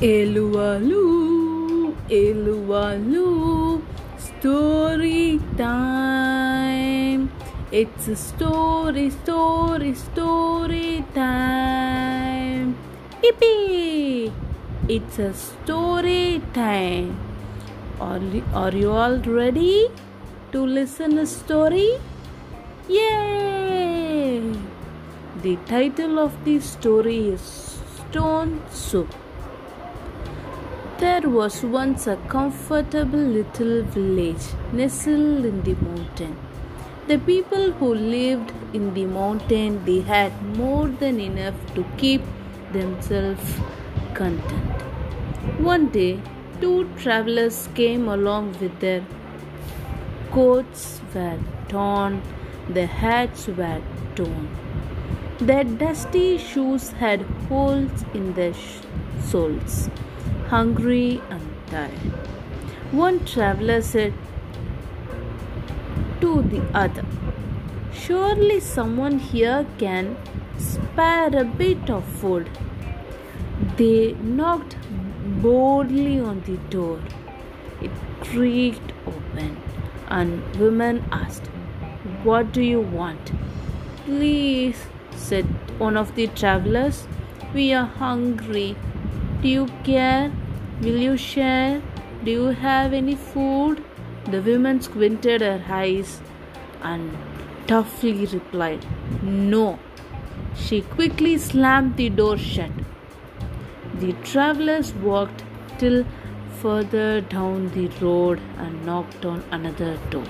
Elualu, Elualu, story time. It's a story, story, story time. Yippee! It's a story time. Are, are you all ready to listen a story? Yay! The title of the story is Stone Soup. There was once a comfortable little village nestled in the mountain. The people who lived in the mountain they had more than enough to keep themselves content. One day, two travelers came along with their coats were torn, their hats were torn. Their dusty shoes had holes in their soles. Hungry and tired. One traveler said to the other, Surely someone here can spare a bit of food. They knocked boldly on the door. It creaked open, and women asked, What do you want? Please, said one of the travelers, we are hungry. Do you care? Will you share? Do you have any food? The woman squinted her eyes and toughly replied, No. She quickly slammed the door shut. The travelers walked till further down the road and knocked on another door.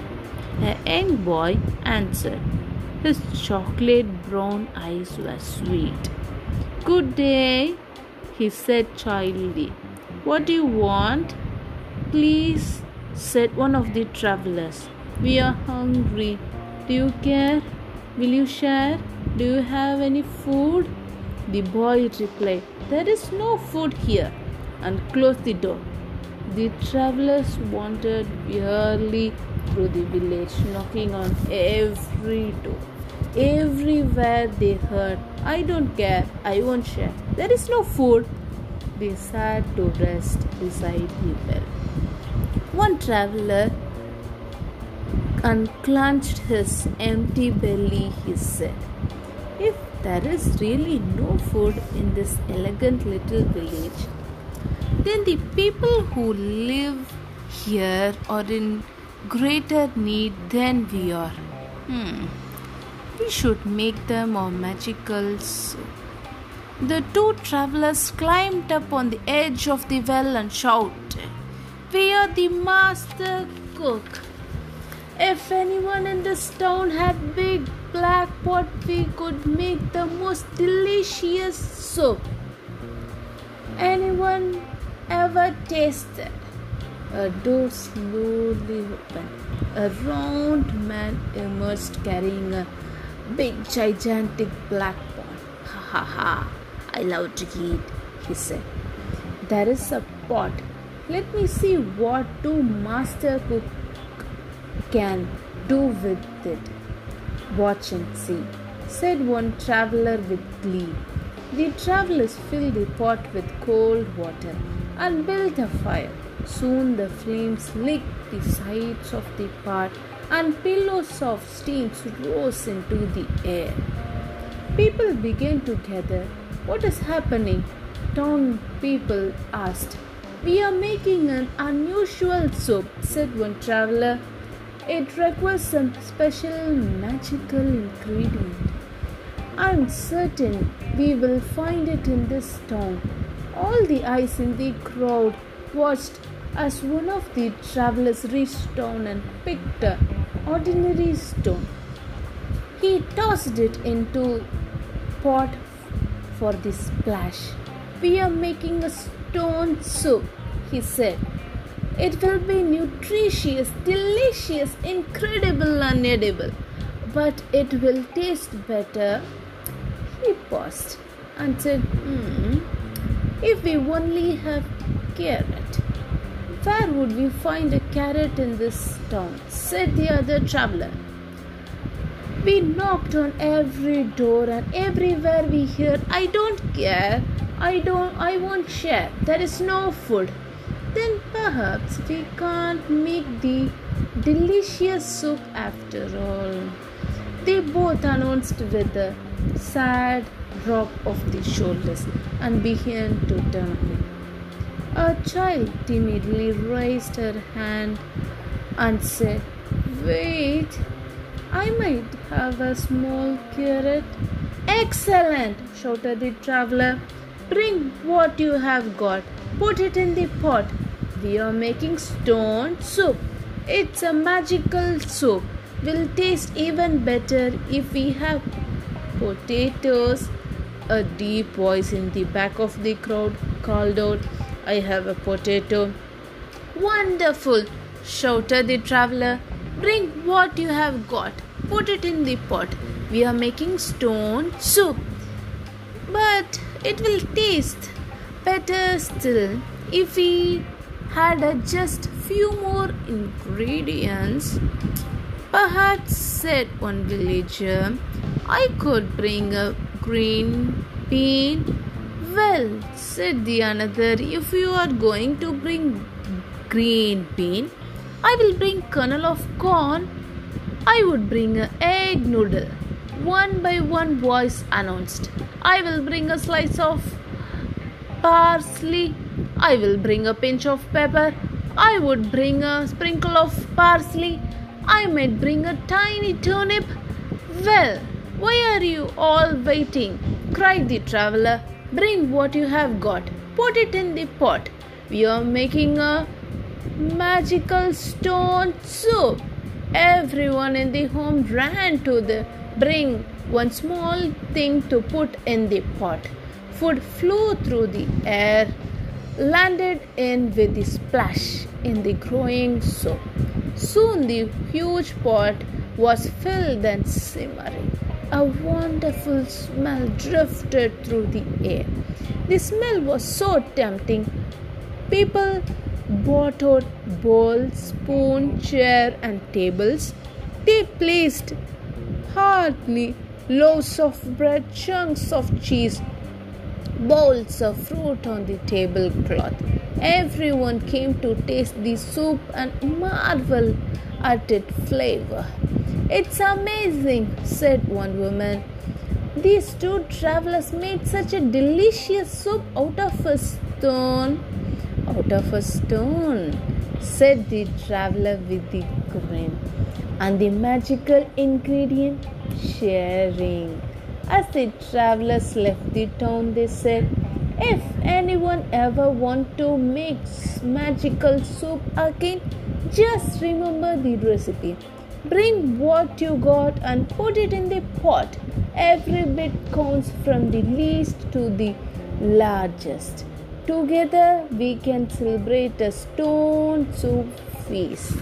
A young boy answered. His chocolate brown eyes were sweet. Good day, he said childly. What do you want? Please, said one of the travelers. We are hungry. Do you care? Will you share? Do you have any food? The boy replied, There is no food here, and closed the door. The travelers wandered wearily through the village, knocking on every door. Everywhere they heard, I don't care, I won't share. There is no food. They sat to rest beside the well. One traveler unclenched his empty belly, he said, If there is really no food in this elegant little village, then the people who live here are in greater need than we are. Hmm. We should make them our magical. The two travelers climbed up on the edge of the well and shouted, We are the master cook. If anyone in this town had big black pot, we could make the most delicious soup. Anyone ever tasted? A door slowly opened. A round man emerged carrying a big, gigantic black pot. Ha ha ha! I love to eat, he said. There is a pot. Let me see what two master cook can do with it. Watch and see, said one traveler with glee. The travelers filled the pot with cold water and built a fire. Soon the flames licked the sides of the pot and pillows of steam rose into the air. People began to gather. What is happening? Town people asked. We are making an unusual soup, said one traveler. It requires some special magical ingredient. I'm certain we will find it in this town. All the eyes in the crowd watched as one of the travelers reached down and picked ordinary stone. He tossed it into pot for the splash. We are making a stone soup, he said. It will be nutritious, delicious, incredible, and edible. But it will taste better. He paused and said, Hmm, if we only have carrot. Where would we find a carrot in this town? Said the other traveler. We knocked on every door and everywhere we heard, I don't care, I don't, I won't share, there is no food. Then perhaps we can't make the delicious soup after all. They both announced with a sad drop of the shoulders and began to turn. A child timidly raised her hand and said, Wait, I might have a small carrot. Excellent, shouted the traveler. Bring what you have got. Put it in the pot. We are making stone soup. It's a magical soup. Will taste even better if we have potatoes. A deep voice in the back of the crowd called out, I have a potato. Wonderful, shouted the traveler. Bring what you have got. Put it in the pot. We are making stone soup. But it will taste better still if we had just few more ingredients. Perhaps, said one villager, I could bring a green bean. Well, said the another, if you are going to bring green bean, I will bring kernel of corn. I would bring a egg noodle. One by one voice announced, I will bring a slice of parsley. I will bring a pinch of pepper. I would bring a sprinkle of parsley. I might bring a tiny turnip. Well, why are you all waiting? cried the traveler. Bring what you have got. Put it in the pot. We are making a magical stone soup. Everyone in the home ran to the bring one small thing to put in the pot. Food flew through the air, landed in with a splash in the growing soup. Soon the huge pot was filled and simmering. A wonderful smell drifted through the air. The smell was so tempting. People out bowls, spoon, chair, and tables. They placed hardly loaves of bread, chunks of cheese, bowls of fruit on the tablecloth. Everyone came to taste the soup and marvel at its flavor. It's amazing, said one woman. These two travelers made such a delicious soup out of a stone. Out of a stone, said the traveler with the grin. And the magical ingredient, sharing. As the travelers left the town, they said, If anyone ever want to make magical soup again, just remember the recipe. Bring what you got and put it in the pot. Every bit counts from the least to the largest. Together we can celebrate a stone soup feast.